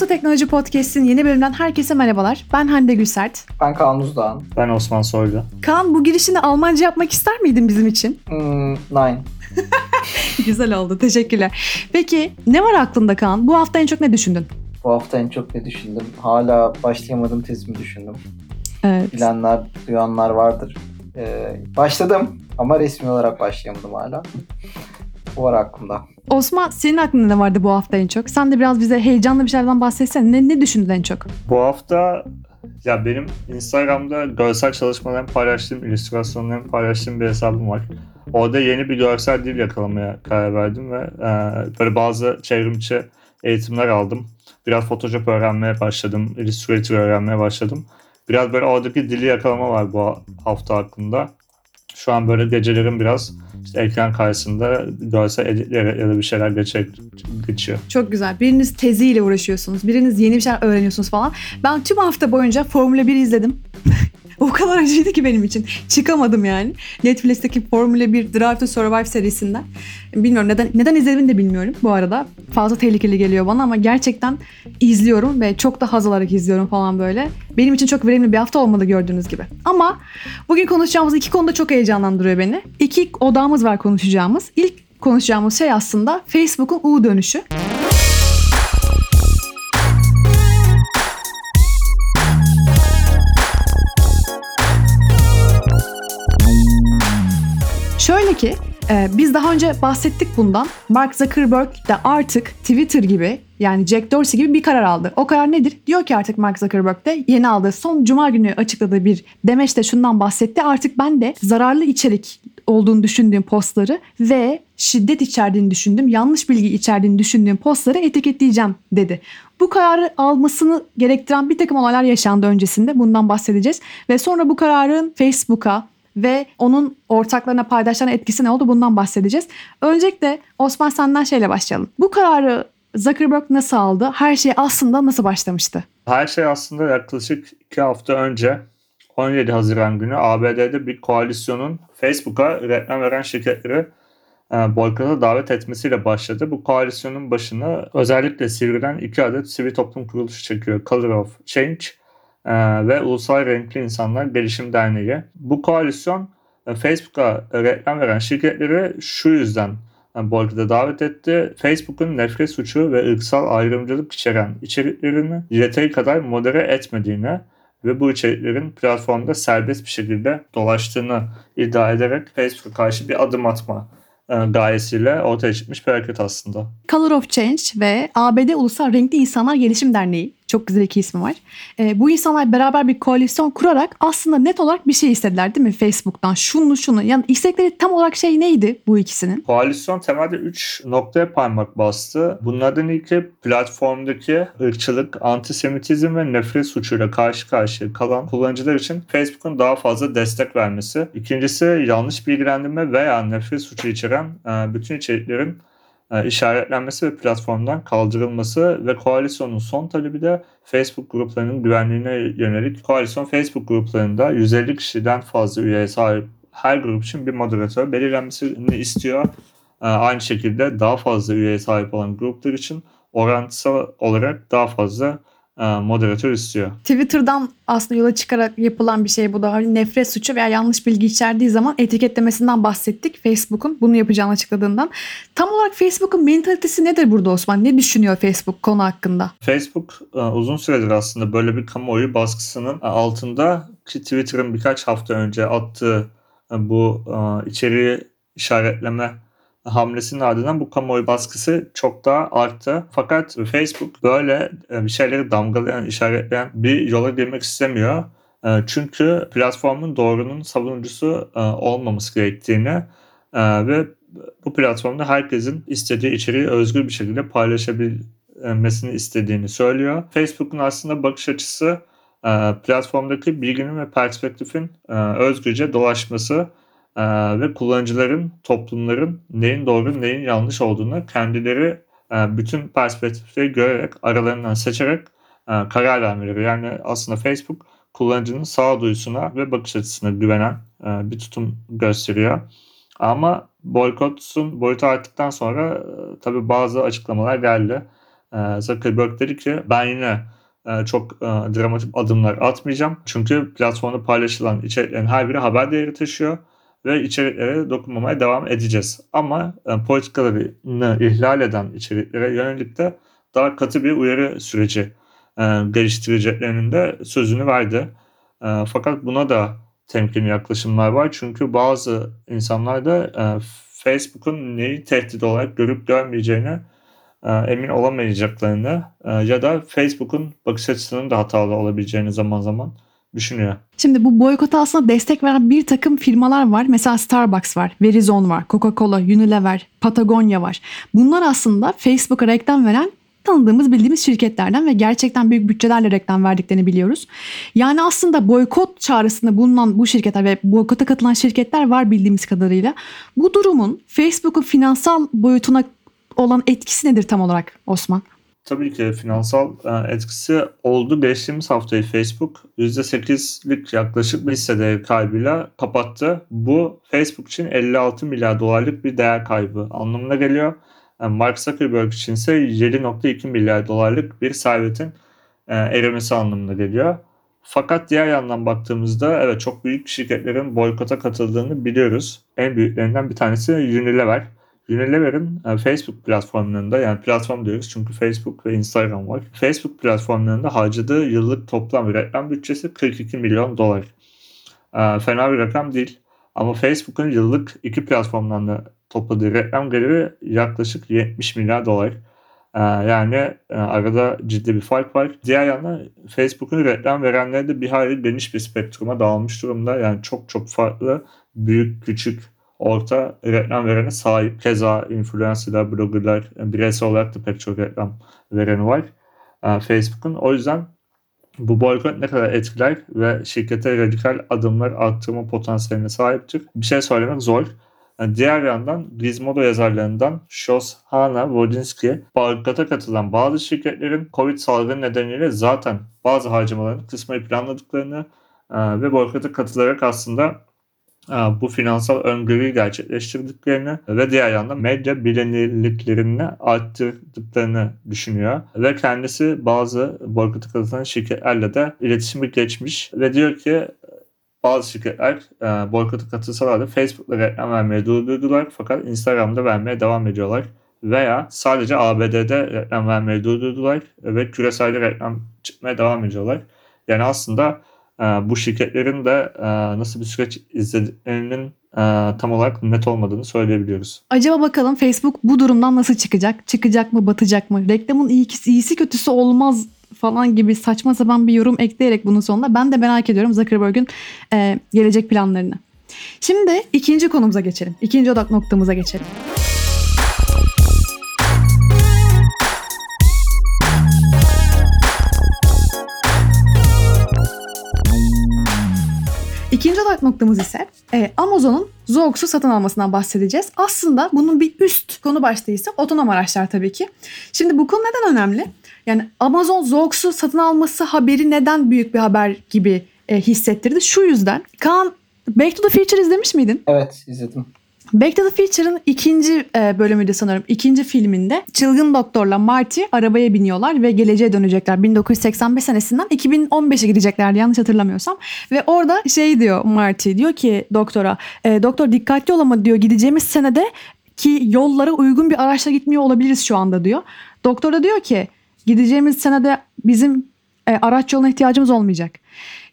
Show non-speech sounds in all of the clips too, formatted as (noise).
Nasıl Teknoloji Podcast'in yeni bölümünden herkese merhabalar. Ben Hande Gülsert. Ben Kaan Uzdoğan. Ben Osman Soylu. Kaan bu girişini Almanca yapmak ister miydin bizim için? Hmm, nine. (laughs) Güzel oldu. Teşekkürler. Peki ne var aklında Kaan? Bu hafta en çok ne düşündün? Bu hafta en çok ne düşündüm? Hala başlayamadığım tezimi düşündüm. Evet. Bilenler, duyanlar vardır. Ee, başladım ama resmi olarak başlayamadım hala. Bu var aklımda. Osman senin aklında ne vardı bu hafta en çok? Sen de biraz bize heyecanlı bir şeylerden bahsetsene. Ne, ne düşündün en çok? Bu hafta ya benim Instagram'da görsel çalışmalarımı paylaştığım, illüstrasyonlarımı paylaştığım bir hesabım var. Orada yeni bir görsel dil yakalamaya karar verdim ve e, böyle bazı çevrimiçi eğitimler aldım. Biraz Photoshop öğrenmeye başladım, Illustrator öğrenmeye başladım. Biraz böyle oradaki dili yakalama var bu hafta hakkında. Şu an böyle gecelerim biraz işte ekran karşısında görsel editler ya da bir şeyler geçe, geçiyor. Çok güzel. Biriniz teziyle uğraşıyorsunuz. Biriniz yeni bir şeyler öğreniyorsunuz falan. Ben tüm hafta boyunca Formula 1 izledim. (laughs) o kadar acıydı ki benim için. Çıkamadım yani. Netflix'teki Formula 1 Drive to Survive serisinden. Bilmiyorum neden neden izlediğimi de bilmiyorum bu arada. Fazla tehlikeli geliyor bana ama gerçekten izliyorum ve çok da haz alarak izliyorum falan böyle. Benim için çok verimli bir hafta olmadı gördüğünüz gibi. Ama bugün konuşacağımız iki konuda çok heyecanlandırıyor beni. İki odağımız var konuşacağımız. İlk konuşacağımız şey aslında Facebook'un U dönüşü. Şöyle ki e, biz daha önce bahsettik bundan. Mark Zuckerberg de artık Twitter gibi yani Jack Dorsey gibi bir karar aldı. O karar nedir? Diyor ki artık Mark Zuckerberg de yeni aldığı son cuma günü açıkladığı bir demeçte şundan bahsetti. Artık ben de zararlı içerik olduğunu düşündüğüm postları ve şiddet içerdiğini düşündüğüm, yanlış bilgi içerdiğini düşündüğüm postları etiketleyeceğim dedi. Bu kararı almasını gerektiren bir takım olaylar yaşandı öncesinde. Bundan bahsedeceğiz. Ve sonra bu kararın Facebook'a, ve onun ortaklarına paydaşlarına etkisi ne oldu bundan bahsedeceğiz. Öncelikle Osman senden şeyle başlayalım. Bu kararı Zuckerberg nasıl aldı? Her şey aslında nasıl başlamıştı? Her şey aslında yaklaşık iki hafta önce 17 Haziran günü ABD'de bir koalisyonun Facebook'a reklam veren şirketleri e, boykota davet etmesiyle başladı. Bu koalisyonun başına özellikle Sivri'den iki adet sivil toplum kuruluşu çekiyor. Color of Change ve Ulusal Renkli İnsanlar Gelişim Derneği. Bu koalisyon e, Facebook'a reklam veren şirketleri şu yüzden e, boykota davet etti. Facebook'un nefret suçu ve ırksal ayrımcılık içeren içeriklerini yeteri kadar modere etmediğini ve bu içeriklerin platformda serbest bir şekilde dolaştığını iddia ederek Facebook'a karşı bir adım atma e, gayesiyle ortaya çıkmış bir hareket aslında. Color of Change ve ABD Ulusal Renkli İnsanlar Gelişim Derneği çok güzel iki ismi var. E, bu insanlar beraber bir koalisyon kurarak aslında net olarak bir şey istediler değil mi Facebook'tan? Şunu şunu. Yani istekleri tam olarak şey neydi bu ikisinin? Koalisyon temelde 3 noktaya parmak bastı. Bunlardan ilki platformdaki ırkçılık, antisemitizm ve nefret suçuyla karşı karşıya kalan kullanıcılar için Facebook'un daha fazla destek vermesi. İkincisi yanlış bilgilendirme veya nefret suçu içeren e, bütün içeriklerin işaretlenmesi ve platformdan kaldırılması ve koalisyonun son talebi de Facebook gruplarının güvenliğine yönelik. Koalisyon Facebook gruplarında 150 kişiden fazla üyeye sahip her grup için bir moderatör belirlenmesini istiyor. E, aynı şekilde daha fazla üyeye sahip olan gruplar için orantısal olarak daha fazla e, moderatör istiyor. Twitter'dan aslında yola çıkarak yapılan bir şey bu da. Hani nefret suçu veya yanlış bilgi içerdiği zaman etiketlemesinden bahsettik. Facebook'un bunu yapacağını açıkladığından. Tam olarak Facebook'un mentalitesi nedir burada Osman? Ne düşünüyor Facebook konu hakkında? Facebook e, uzun süredir aslında böyle bir kamuoyu baskısının altında ki Twitter'ın birkaç hafta önce attığı e, bu içeriği işaretleme hamlesinin ardından bu kamuoyu baskısı çok daha arttı. Fakat Facebook böyle e, bir şeyleri damgalayan, işaretleyen bir yola girmek istemiyor. E, çünkü platformun doğrunun savunucusu e, olmaması gerektiğini ve bu platformda herkesin istediği içeriği özgür bir şekilde paylaşabilmesini istediğini söylüyor. Facebook'un aslında bakış açısı platformdaki bilginin ve perspektifin özgürce dolaşması e, ve kullanıcıların, toplumların neyin doğru neyin yanlış olduğunu kendileri e, bütün perspektifleri görerek aralarından seçerek e, karar vermeleri. Yani aslında Facebook kullanıcının sağduyusuna ve bakış açısına güvenen e, bir tutum gösteriyor. Ama boykotsun boyutu arttıktan sonra e, tabii bazı açıklamalar geldi. Zuckerberg dedi ki ben yine çok dramatik adımlar atmayacağım. Çünkü platformda paylaşılan içeriklerin her biri haber değeri taşıyor ve içeriklere dokunmamaya devam edeceğiz. Ama e, politikalarını ihlal eden içeriklere yönelik de daha katı bir uyarı süreci e, geliştireceklerinin de sözünü verdi. E, fakat buna da temkinli yaklaşımlar var. Çünkü bazı insanlar da e, Facebook'un neyi tehdit olarak görüp görmeyeceğini e, emin olamayacaklarını e, ya da Facebook'un bakış açısının da hatalı olabileceğini zaman zaman düşünüyor. Şimdi bu boykota aslında destek veren bir takım firmalar var. Mesela Starbucks var, Verizon var, Coca-Cola, Unilever, Patagonya var. Bunlar aslında Facebook'a reklam veren tanıdığımız bildiğimiz şirketlerden ve gerçekten büyük bütçelerle reklam verdiklerini biliyoruz. Yani aslında boykot çağrısında bulunan bu şirketler ve boykota katılan şirketler var bildiğimiz kadarıyla. Bu durumun Facebook'un finansal boyutuna olan etkisi nedir tam olarak Osman? Tabii ki finansal e, etkisi oldu. Geçtiğimiz haftayı Facebook %8'lik yaklaşık bir hisse değeri kaybıyla kapattı. Bu Facebook için 56 milyar dolarlık bir değer kaybı anlamına geliyor. Yani Mark Zuckerberg için ise 7.2 milyar dolarlık bir servetin e, erimesi anlamına geliyor. Fakat diğer yandan baktığımızda evet çok büyük şirketlerin boykota katıldığını biliyoruz. En büyüklerinden bir tanesi Unilever. Unilever'in e, Facebook platformlarında yani platform diyoruz çünkü Facebook ve Instagram var. Facebook platformlarında harcadığı yıllık toplam reklam bütçesi 42 milyon dolar. E, fena bir rakam değil. Ama Facebook'un yıllık iki platformdan da topladığı reklam geliri yaklaşık 70 milyar dolar. Ee, yani e, arada ciddi bir fark var. Diğer yandan Facebook'un reklam verenleri de bir hayli geniş bir spektruma dağılmış durumda. Yani çok çok farklı büyük, küçük, orta reklam verene sahip. Keza influencerlar, bloggerlar, bireysel olarak da pek çok reklam vereni var ee, Facebook'un. O yüzden bu boykot ne kadar etkiler ve şirkete radikal adımlar arttırma potansiyeline sahiptir? Bir şey söylemek zor. Yani diğer yandan Gizmodo yazarlarından Shoshana Wodzinski boykota katılan bazı şirketlerin Covid salgını nedeniyle zaten bazı harcamalarını kısmayı planladıklarını e, ve boykota katılarak aslında e, bu finansal öngörüyü gerçekleştirdiklerini ve diğer yandan medya bilinirliklerini arttırdıklarını düşünüyor. Ve kendisi bazı boykota katılan şirketlerle de iletişime geçmiş ve diyor ki bazı şirketler e, boykota katılsalar da Facebook'ta reklam vermeye durdurdular fakat Instagram'da vermeye devam ediyorlar. Veya sadece ABD'de reklam vermeyi durdurdular ve küreselde reklam çıkmaya devam ediyorlar. Yani aslında bu şirketlerin de e, nasıl bir süreç izlediklerinin e, tam olarak net olmadığını söyleyebiliyoruz. Acaba bakalım Facebook bu durumdan nasıl çıkacak? Çıkacak mı, batacak mı? Reklamın iyisi, iyisi kötüsü olmaz falan gibi saçma sapan bir yorum ekleyerek bunun sonunda ben de merak ediyorum Zuckerberg'ün e, gelecek planlarını. Şimdi ikinci konumuza geçelim. İkinci odak noktamıza geçelim. İkinci odak noktamız ise e, Amazon'un Zoox'u satın almasından bahsedeceğiz. Aslında bunun bir üst konu başlığı ise otonom araçlar tabii ki. Şimdi bu konu neden önemli? Yani Amazon Zoox'u satın alması haberi neden büyük bir haber gibi e, hissettirdi? Şu yüzden. Kaan Back to the Future izlemiş miydin? Evet izledim. Back to the Future'ın ikinci e, bölümüydü sanırım. İkinci filminde çılgın doktorla Marty arabaya biniyorlar ve geleceğe dönecekler. 1985 senesinden 2015'e gideceklerdi yanlış hatırlamıyorsam. Ve orada şey diyor Marty diyor ki doktora e, doktor dikkatli ol diyor gideceğimiz senede ki yollara uygun bir araçla gitmiyor olabiliriz şu anda diyor. Doktor da diyor ki gideceğimiz senede bizim e, araç yoluna ihtiyacımız olmayacak.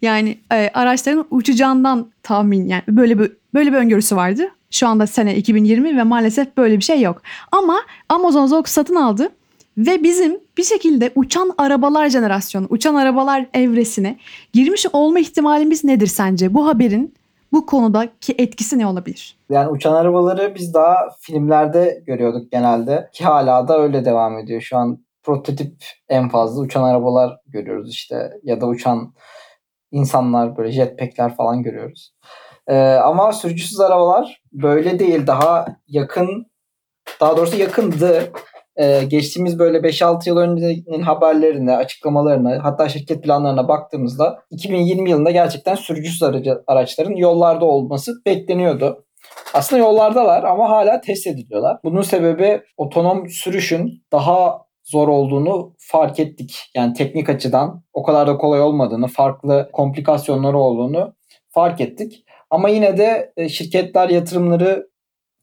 Yani e, araçların uçacağından tahmin yani böyle bir böyle bir öngörüsü vardı. Şu anda sene 2020 ve maalesef böyle bir şey yok. Ama Amazon Zoox satın aldı ve bizim bir şekilde uçan arabalar jenerasyonu, uçan arabalar evresine girmiş olma ihtimalimiz nedir sence? Bu haberin bu konudaki etkisi ne olabilir? Yani uçan arabaları biz daha filmlerde görüyorduk genelde ki hala da öyle devam ediyor. Şu an prototip en fazla uçan arabalar görüyoruz işte ya da uçan insanlar böyle jetpackler falan görüyoruz. Ee, ama sürücüsüz arabalar böyle değil. Daha yakın daha doğrusu yakındı. Ee, geçtiğimiz böyle 5-6 yıl öncenin haberlerine, açıklamalarına hatta şirket planlarına baktığımızda 2020 yılında gerçekten sürücüsüz aracı, araçların yollarda olması bekleniyordu. Aslında yollardalar ama hala test ediliyorlar. Bunun sebebi otonom sürüşün daha zor olduğunu fark ettik. Yani teknik açıdan o kadar da kolay olmadığını, farklı komplikasyonları olduğunu fark ettik. Ama yine de e, şirketler yatırımları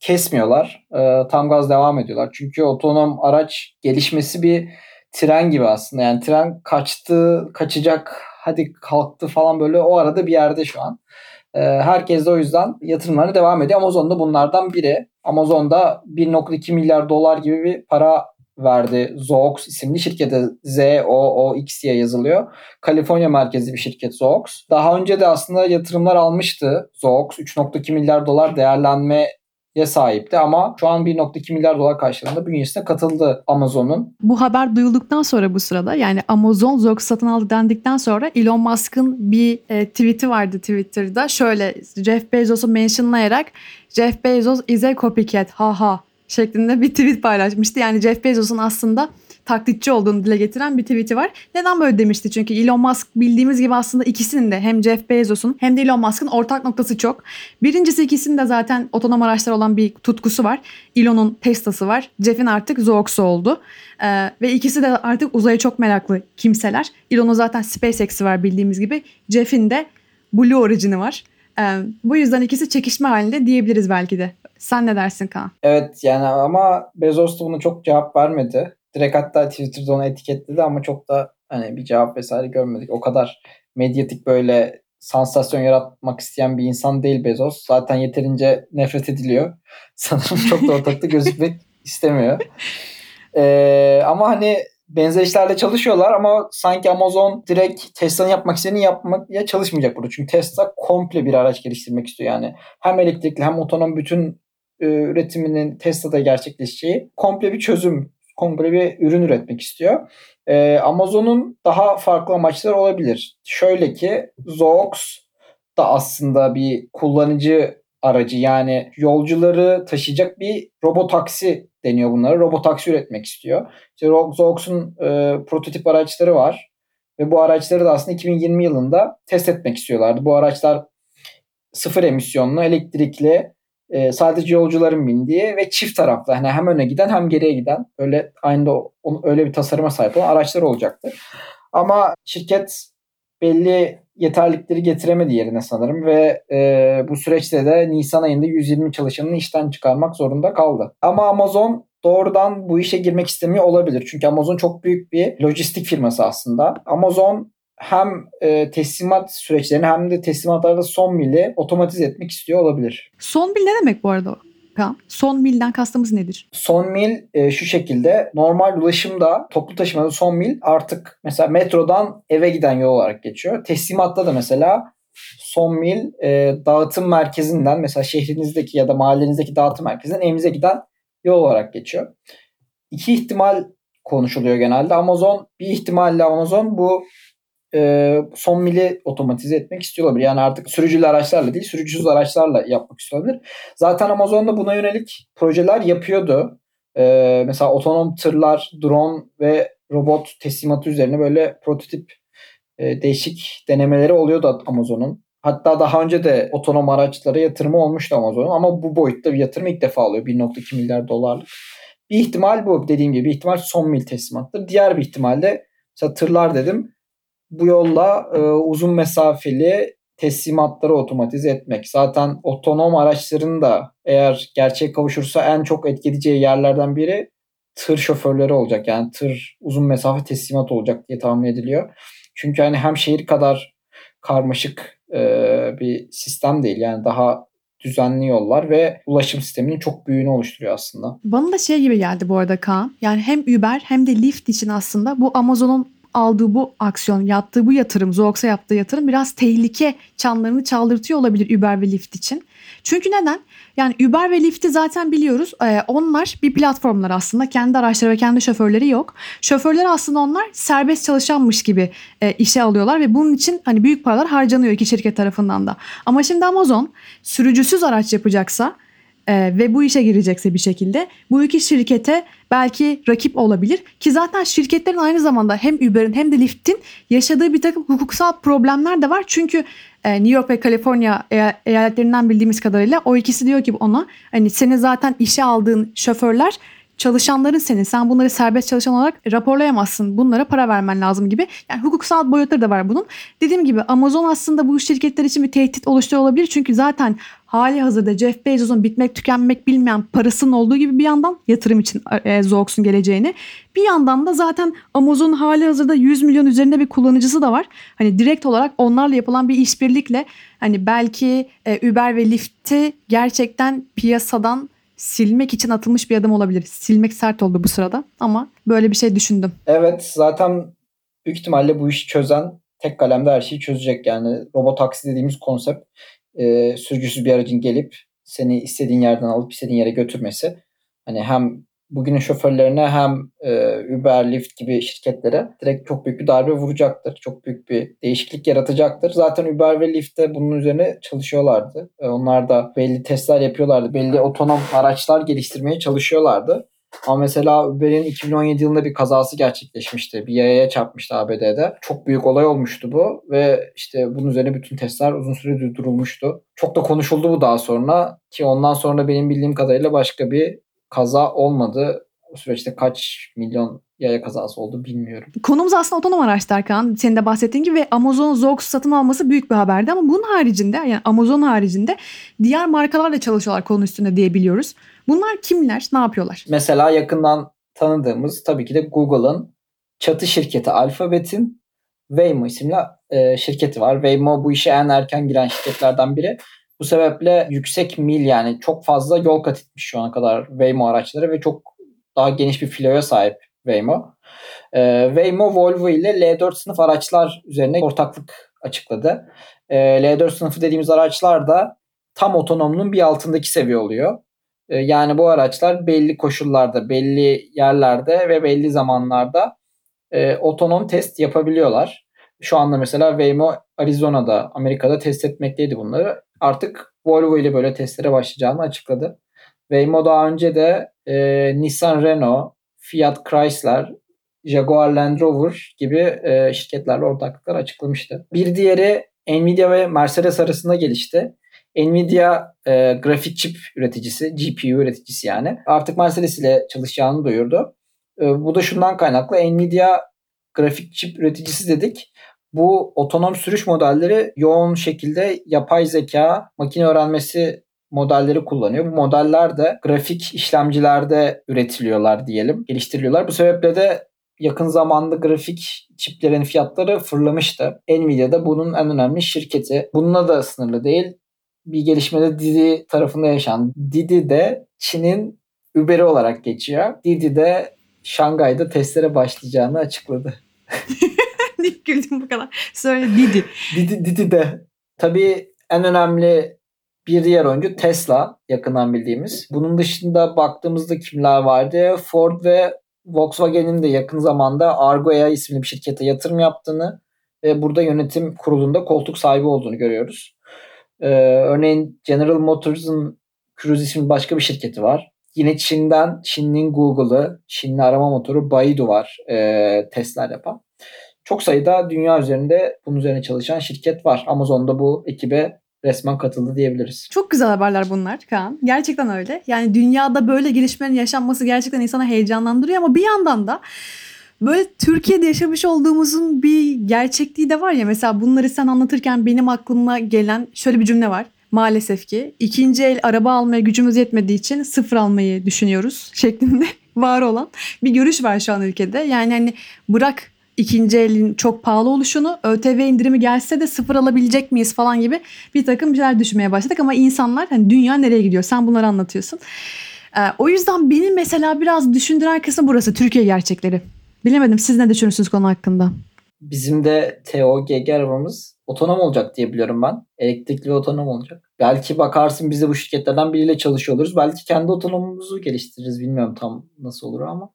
kesmiyorlar. E, tam gaz devam ediyorlar. Çünkü otonom araç gelişmesi bir tren gibi aslında. Yani tren kaçtı, kaçacak, hadi kalktı falan böyle o arada bir yerde şu an. E, herkes de o yüzden yatırımlarına devam ediyor. Amazon da bunlardan biri. Amazon'da 1.2 milyar dolar gibi bir para verdi. Zoox isimli şirkete Z-O-O-X diye yazılıyor. Kaliforniya merkezli bir şirket Zoox. Daha önce de aslında yatırımlar almıştı Zoox. 3.2 milyar dolar değerlenme ya sahipti ama şu an 1.2 milyar dolar karşılığında bünyesine katıldı Amazon'un. Bu haber duyulduktan sonra bu sırada yani Amazon Zoox satın aldı dendikten sonra Elon Musk'ın bir e, tweet'i vardı Twitter'da. Şöyle Jeff Bezos'u mentionlayarak Jeff Bezos is a copycat haha şeklinde bir tweet paylaşmıştı. Yani Jeff Bezos'un aslında taklitçi olduğunu dile getiren bir tweet'i var. Neden böyle demişti? Çünkü Elon Musk bildiğimiz gibi aslında ikisinin de hem Jeff Bezos'un hem de Elon Musk'ın ortak noktası çok. Birincisi ikisinin de zaten otonom araçlar olan bir tutkusu var. Elon'un Tesla'sı var. Jeff'in artık Zoox'u oldu. Ee, ve ikisi de artık uzaya çok meraklı kimseler. Elon'un zaten SpaceX'i var bildiğimiz gibi. Jeff'in de Blue Origin'i var. Ee, bu yüzden ikisi çekişme halinde diyebiliriz belki de. Sen ne dersin Kaan? Evet yani ama Bezos da buna çok cevap vermedi. Direkt hatta Twitter'da onu etiketledi ama çok da hani bir cevap vesaire görmedik. O kadar medyatik böyle sansasyon yaratmak isteyen bir insan değil Bezos. Zaten yeterince nefret ediliyor. (laughs) Sanırım çok da ortalıkta gözükmek (laughs) istemiyor. Ee, ama hani benzer işlerle çalışıyorlar ama sanki Amazon direkt Tesla'nın yapmak istediğini yapmaya çalışmayacak burada. Çünkü Tesla komple bir araç geliştirmek istiyor yani. Hem elektrikli hem otonom bütün e, üretiminin Tesla'da gerçekleşeceği komple bir çözüm, komple bir ürün üretmek istiyor. E, Amazon'un daha farklı amaçları olabilir. Şöyle ki Zoox da aslında bir kullanıcı aracı yani yolcuları taşıyacak bir robotaksi deniyor bunlara. Robotaksi üretmek istiyor. İşte Zoox'un e, prototip araçları var. Ve bu araçları da aslında 2020 yılında test etmek istiyorlardı. Bu araçlar sıfır emisyonlu, elektrikli, e, sadece yolcuların bindiği ve çift taraflı. Hani hem öne giden hem geriye giden öyle aynı da öyle bir tasarıma sahip olan araçlar olacaktı. Ama şirket belli yeterlikleri getiremedi yerine sanırım ve e, bu süreçte de Nisan ayında 120 çalışanını işten çıkarmak zorunda kaldı. Ama Amazon doğrudan bu işe girmek istemiyor olabilir. Çünkü Amazon çok büyük bir lojistik firması aslında. Amazon hem e, teslimat süreçlerini hem de teslimatlarda son mili otomatize etmek istiyor olabilir. Son mil ne demek bu arada? Kaan? Son milden kastımız nedir? Son mil e, şu şekilde normal ulaşımda toplu taşımada son mil artık mesela metrodan eve giden yol olarak geçiyor. Teslimatta da mesela son mil e, dağıtım merkezinden mesela şehrinizdeki ya da mahallenizdeki dağıtım merkezinden evinize giden yol olarak geçiyor. İki ihtimal konuşuluyor genelde. Amazon bir ihtimalle Amazon bu e, son mili otomatize etmek istiyor olabilir. Yani artık sürücülü araçlarla değil sürücüsüz araçlarla yapmak istiyor olabilir. Zaten Amazon'da buna yönelik projeler yapıyordu. E, mesela otonom tırlar, drone ve robot teslimatı üzerine böyle prototip e, değişik denemeleri oluyordu Amazon'un. Hatta daha önce de otonom araçlara yatırımı olmuştu Amazon'un ama bu boyutta bir yatırım ilk defa alıyor. 1.2 milyar dolarlık. Bir ihtimal bu dediğim gibi bir ihtimal son mil teslimattır. Diğer bir ihtimal de mesela tırlar dedim bu yolla e, uzun mesafeli teslimatları otomatize etmek. Zaten otonom araçların da eğer gerçek kavuşursa en çok etkileyeceği yerlerden biri tır şoförleri olacak. Yani tır uzun mesafe teslimat olacak diye tahmin ediliyor. Çünkü hani hem şehir kadar karmaşık e, bir sistem değil. Yani daha düzenli yollar ve ulaşım sisteminin çok büyüğünü oluşturuyor aslında. Bana da şey gibi geldi bu arada Kaan. Yani hem Uber hem de Lyft için aslında bu Amazon'un aldığı bu aksiyon, yaptığı bu yatırım, Zoox'a yaptığı yatırım biraz tehlike çanlarını çaldırtıyor olabilir Uber ve Lyft için. Çünkü neden? Yani Uber ve Lyft'i zaten biliyoruz. Ee, onlar bir platformlar aslında. Kendi araçları ve kendi şoförleri yok. Şoförleri aslında onlar serbest çalışanmış gibi e, işe alıyorlar ve bunun için hani büyük paralar harcanıyor iki şirket tarafından da. Ama şimdi Amazon sürücüsüz araç yapacaksa e, ve bu işe girecekse bir şekilde bu iki şirkete belki rakip olabilir. Ki zaten şirketlerin aynı zamanda hem Uber'in hem de Lyft'in yaşadığı bir takım hukuksal problemler de var. Çünkü e, New York ve Kaliforniya eyaletlerinden bildiğimiz kadarıyla o ikisi diyor ki ona hani senin zaten işe aldığın şoförler çalışanların senin. Sen bunları serbest çalışan olarak raporlayamazsın. Bunlara para vermen lazım gibi. Yani hukuksal boyutları da var bunun. Dediğim gibi Amazon aslında bu şirketler için bir tehdit oluşturuyor olabilir. Çünkü zaten hali hazırda Jeff Bezos'un bitmek tükenmek bilmeyen parasının olduğu gibi bir yandan yatırım için e, Zoox'un geleceğini. Bir yandan da zaten Amazon hali hazırda 100 milyon üzerinde bir kullanıcısı da var. Hani direkt olarak onlarla yapılan bir işbirlikle hani belki e, Uber ve Lyft'i gerçekten piyasadan silmek için atılmış bir adım olabilir. Silmek sert oldu bu sırada ama böyle bir şey düşündüm. Evet zaten büyük ihtimalle bu işi çözen tek kalemde her şeyi çözecek. Yani robot taksi dediğimiz konsept e, sürücüsüz bir aracın gelip seni istediğin yerden alıp istediğin yere götürmesi. Hani hem bugünün şoförlerine hem e, Uber, Lyft gibi şirketlere direkt çok büyük bir darbe vuracaktır. Çok büyük bir değişiklik yaratacaktır. Zaten Uber ve Lyft de bunun üzerine çalışıyorlardı. E, onlar da belli testler yapıyorlardı. Belli otonom araçlar geliştirmeye çalışıyorlardı. Ama mesela Uber'in 2017 yılında bir kazası gerçekleşmişti. Bir yayaya çarpmıştı ABD'de. Çok büyük olay olmuştu bu ve işte bunun üzerine bütün testler uzun süre durdurulmuştu. Çok da konuşuldu bu daha sonra ki ondan sonra benim bildiğim kadarıyla başka bir kaza olmadı. O süreçte kaç milyon yaya kazası oldu bilmiyorum. Konumuz aslında otonom araçlar Kaan. Senin de bahsettiğin gibi ve Amazon Zoox satın alması büyük bir haberdi ama bunun haricinde yani Amazon haricinde diğer markalarla çalışıyorlar konu üstünde diyebiliyoruz. Bunlar kimler? Ne yapıyorlar? Mesela yakından tanıdığımız tabii ki de Google'ın çatı şirketi Alphabet'in Waymo isimli e, şirketi var. Waymo bu işe en erken giren şirketlerden biri. Bu sebeple yüksek mil yani çok fazla yol kat etmiş şu ana kadar Waymo araçları ve çok daha geniş bir filoya sahip Waymo. E, Waymo Volvo ile L4 sınıf araçlar üzerine ortaklık açıkladı. E, L4 sınıfı dediğimiz araçlar da tam otonomunun bir altındaki seviye oluyor. E, yani bu araçlar belli koşullarda, belli yerlerde ve belli zamanlarda e, otonom test yapabiliyorlar. Şu anda mesela Waymo Arizona'da, Amerika'da test etmekteydi bunları. Artık Volvo ile böyle testlere başlayacağını açıkladı. Waymo daha önce de e, Nissan Renault, Fiat Chrysler, Jaguar Land Rover gibi e, şirketlerle ortaklıklar açıklamıştı. Bir diğeri Nvidia ve Mercedes arasında gelişti. Nvidia e, grafik çip üreticisi, GPU üreticisi yani. Artık Mercedes ile çalışacağını duyurdu. E, bu da şundan kaynaklı. Nvidia grafik çip üreticisi dedik. Bu otonom sürüş modelleri yoğun şekilde yapay zeka, makine öğrenmesi modelleri kullanıyor. Bu modeller de grafik işlemcilerde üretiliyorlar diyelim, geliştiriliyorlar. Bu sebeple de yakın zamanda grafik çiplerin fiyatları fırlamıştı. Nvidia da bunun en önemli şirketi. Bununla da sınırlı değil. Bir gelişmede Didi tarafında yaşandı. Didi de Çin'in Uber'i olarak geçiyor. Didi de Şangay'da testlere başlayacağını açıkladı. (laughs) Niye güldüm bu kadar? Söyle Didi. Didi, Didi de. Tabii en önemli bir diğer oyuncu Tesla yakından bildiğimiz. Bunun dışında baktığımızda kimler vardı? Ford ve Volkswagen'in de yakın zamanda Argo'ya isimli bir şirkete yatırım yaptığını ve burada yönetim kurulunda koltuk sahibi olduğunu görüyoruz. Ee, örneğin General Motors'ın Cruise isimli başka bir şirketi var. Yine Çin'den Çin'in Google'ı, Çinli arama motoru Baidu var e, testler yapan. Çok sayıda dünya üzerinde bunun üzerine çalışan şirket var. Amazon'da bu ekibe resmen katıldı diyebiliriz. Çok güzel haberler bunlar Kaan. Gerçekten öyle. Yani dünyada böyle gelişmelerin yaşanması gerçekten insana heyecanlandırıyor ama bir yandan da böyle Türkiye'de yaşamış olduğumuzun bir gerçekliği de var ya. Mesela bunları sen anlatırken benim aklıma gelen şöyle bir cümle var. Maalesef ki ikinci el araba almaya gücümüz yetmediği için sıfır almayı düşünüyoruz (laughs) şeklinde var olan bir görüş var şu an ülkede. Yani hani bırak ikinci elin çok pahalı oluşunu ÖTV indirimi gelse de sıfır alabilecek miyiz falan gibi bir takım şeyler düşünmeye başladık ama insanlar hani dünya nereye gidiyor sen bunları anlatıyorsun. Ee, o yüzden benim mesela biraz düşündüren kısmı burası Türkiye gerçekleri. Bilemedim siz ne düşünürsünüz konu hakkında? Bizim de TOGG arabamız otonom olacak diye biliyorum ben. Elektrikli ve otonom olacak. Belki bakarsın biz de bu şirketlerden biriyle çalışıyor oluruz. Belki kendi otonomumuzu geliştiririz. Bilmiyorum tam nasıl olur ama.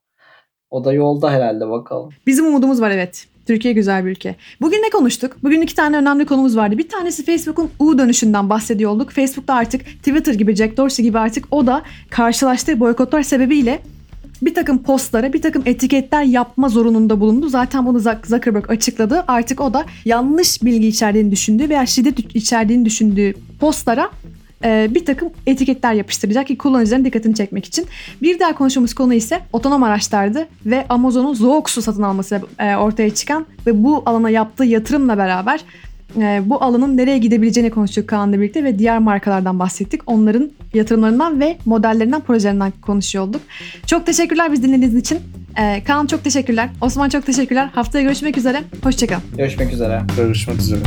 O da yolda herhalde bakalım. Bizim umudumuz var evet. Türkiye güzel bir ülke. Bugün ne konuştuk? Bugün iki tane önemli konumuz vardı. Bir tanesi Facebook'un U dönüşünden bahsediyor olduk. Facebook'ta artık Twitter gibi, Jack Dorsey gibi artık o da karşılaştığı boykotlar sebebiyle bir takım postlara, bir takım etiketler yapma zorununda bulundu. Zaten bunu Zuckerberg açıkladı. Artık o da yanlış bilgi içerdiğini düşündüğü veya şiddet içerdiğini düşündüğü postlara e, bir takım etiketler yapıştıracak ki kullanıcıların dikkatini çekmek için. Bir diğer konuştuğumuz konu ise otonom araçlardı ve Amazon'un Zoox'u satın alması e, ortaya çıkan ve bu alana yaptığı yatırımla beraber e, bu alanın nereye gidebileceğini konuştuk Kaan'la birlikte ve diğer markalardan bahsettik. Onların yatırımlarından ve modellerinden, projelerinden konuşuyor olduk. Çok teşekkürler biz dinlediğiniz için. E, Kaan çok teşekkürler. Osman çok teşekkürler. Haftaya görüşmek üzere. Hoşçakalın. Görüşmek üzere. Görüşmek üzere.